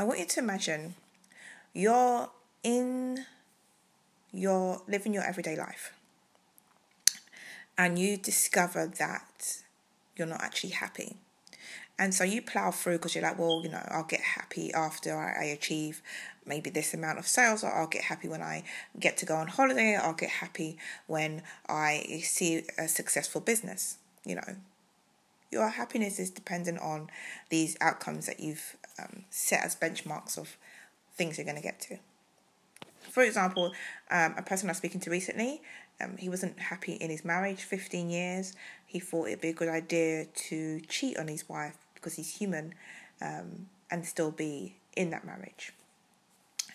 I want you to imagine you're in your living your everyday life and you discover that you're not actually happy. And so you plow through because you're like, well, you know, I'll get happy after I, I achieve maybe this amount of sales, or I'll get happy when I get to go on holiday, I'll get happy when I see a successful business. You know, your happiness is dependent on these outcomes that you've um, set as benchmarks of things you're going to get to. For example, um, a person I was speaking to recently, um, he wasn't happy in his marriage, 15 years. He thought it'd be a good idea to cheat on his wife because he's human um, and still be in that marriage.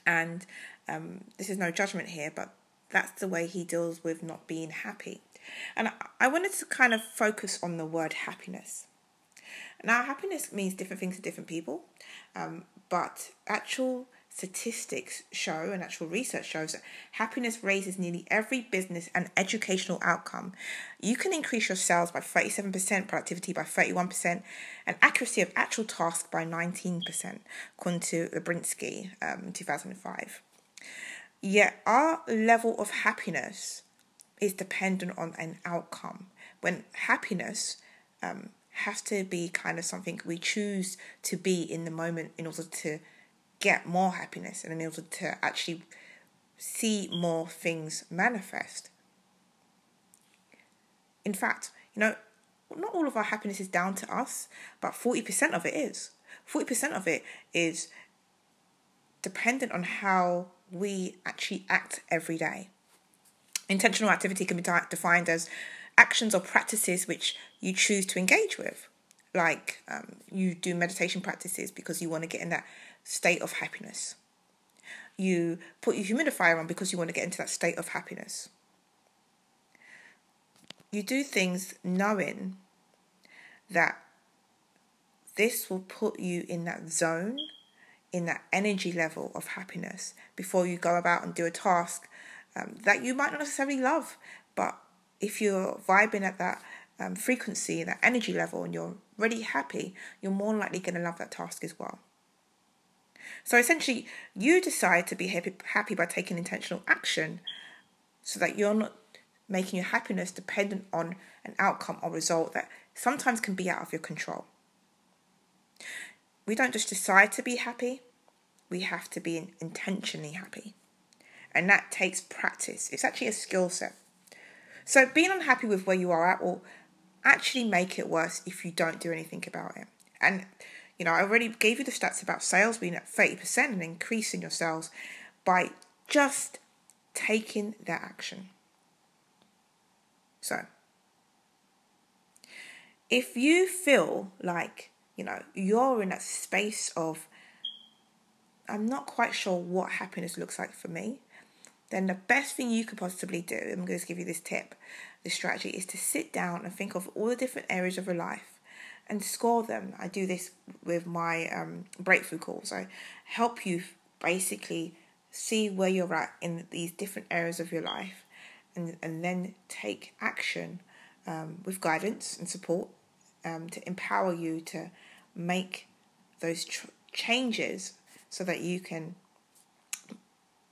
And um, this is no judgment here, but that's the way he deals with not being happy. And I, wanted to kind of focus on the word happiness. Now, happiness means different things to different people, um, but actual statistics show and actual research shows that happiness raises nearly every business and educational outcome. You can increase your sales by 37%, productivity by 31%, and accuracy of actual tasks by 19%, according to Lyubomirsky, um, 2005. Yet our level of happiness is dependent on an outcome. When happiness um, has to be kind of something we choose to be in the moment in order to get more happiness and in order to actually see more things manifest. In fact, you know, not all of our happiness is down to us, but 40% of it is. 40% of it is dependent on how we actually act every day. Intentional activity can be defined as actions or practices which you choose to engage with. Like um, you do meditation practices because you want to get in that state of happiness. You put your humidifier on because you want to get into that state of happiness. You do things knowing that this will put you in that zone, in that energy level of happiness before you go about and do a task um, that you might not necessarily love. But if you're vibing at that um, frequency, that energy level, and you're really happy, you're more likely going to love that task as well. So essentially, you decide to be happy, happy by taking intentional action so that you're not making your happiness dependent on an outcome or result that sometimes can be out of your control. We don't just decide to be happy, we have to be intentionally happy. And that takes practice. It's actually a skill set. So being unhappy with where you are at will actually make it worse if you don't do anything about it. And you know, I already gave you the stats about sales being at 30% and increasing your sales by just taking that action. So, if you feel like, you know, you're in that space of, I'm not quite sure what happiness looks like for me, then the best thing you could possibly do, I'm going to give you this tip, this strategy, is to sit down and think of all the different areas of your life and score them. I do this with my um, breakthrough calls. I help you basically see where you're at in these different areas of your life and, and then take action um, with guidance and support um, to empower you to make those tr- changes so that you can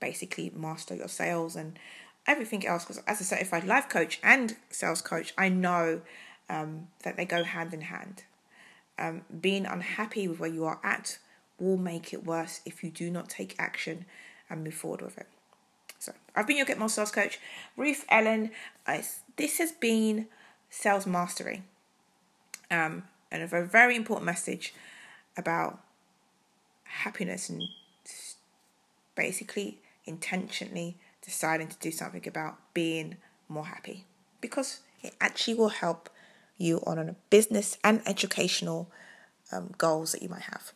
basically master your sales and everything else. Because as a certified life coach and sales coach, I know um, that they go hand in hand. Um, being unhappy with where you are at will make it worse if you do not take action and move forward with it. So, I've been your Get More Sales Coach, Ruth Ellen. I, this has been Sales Mastery, um, and a very, very important message about happiness and basically intentionally deciding to do something about being more happy because it actually will help you on a business and educational um, goals that you might have.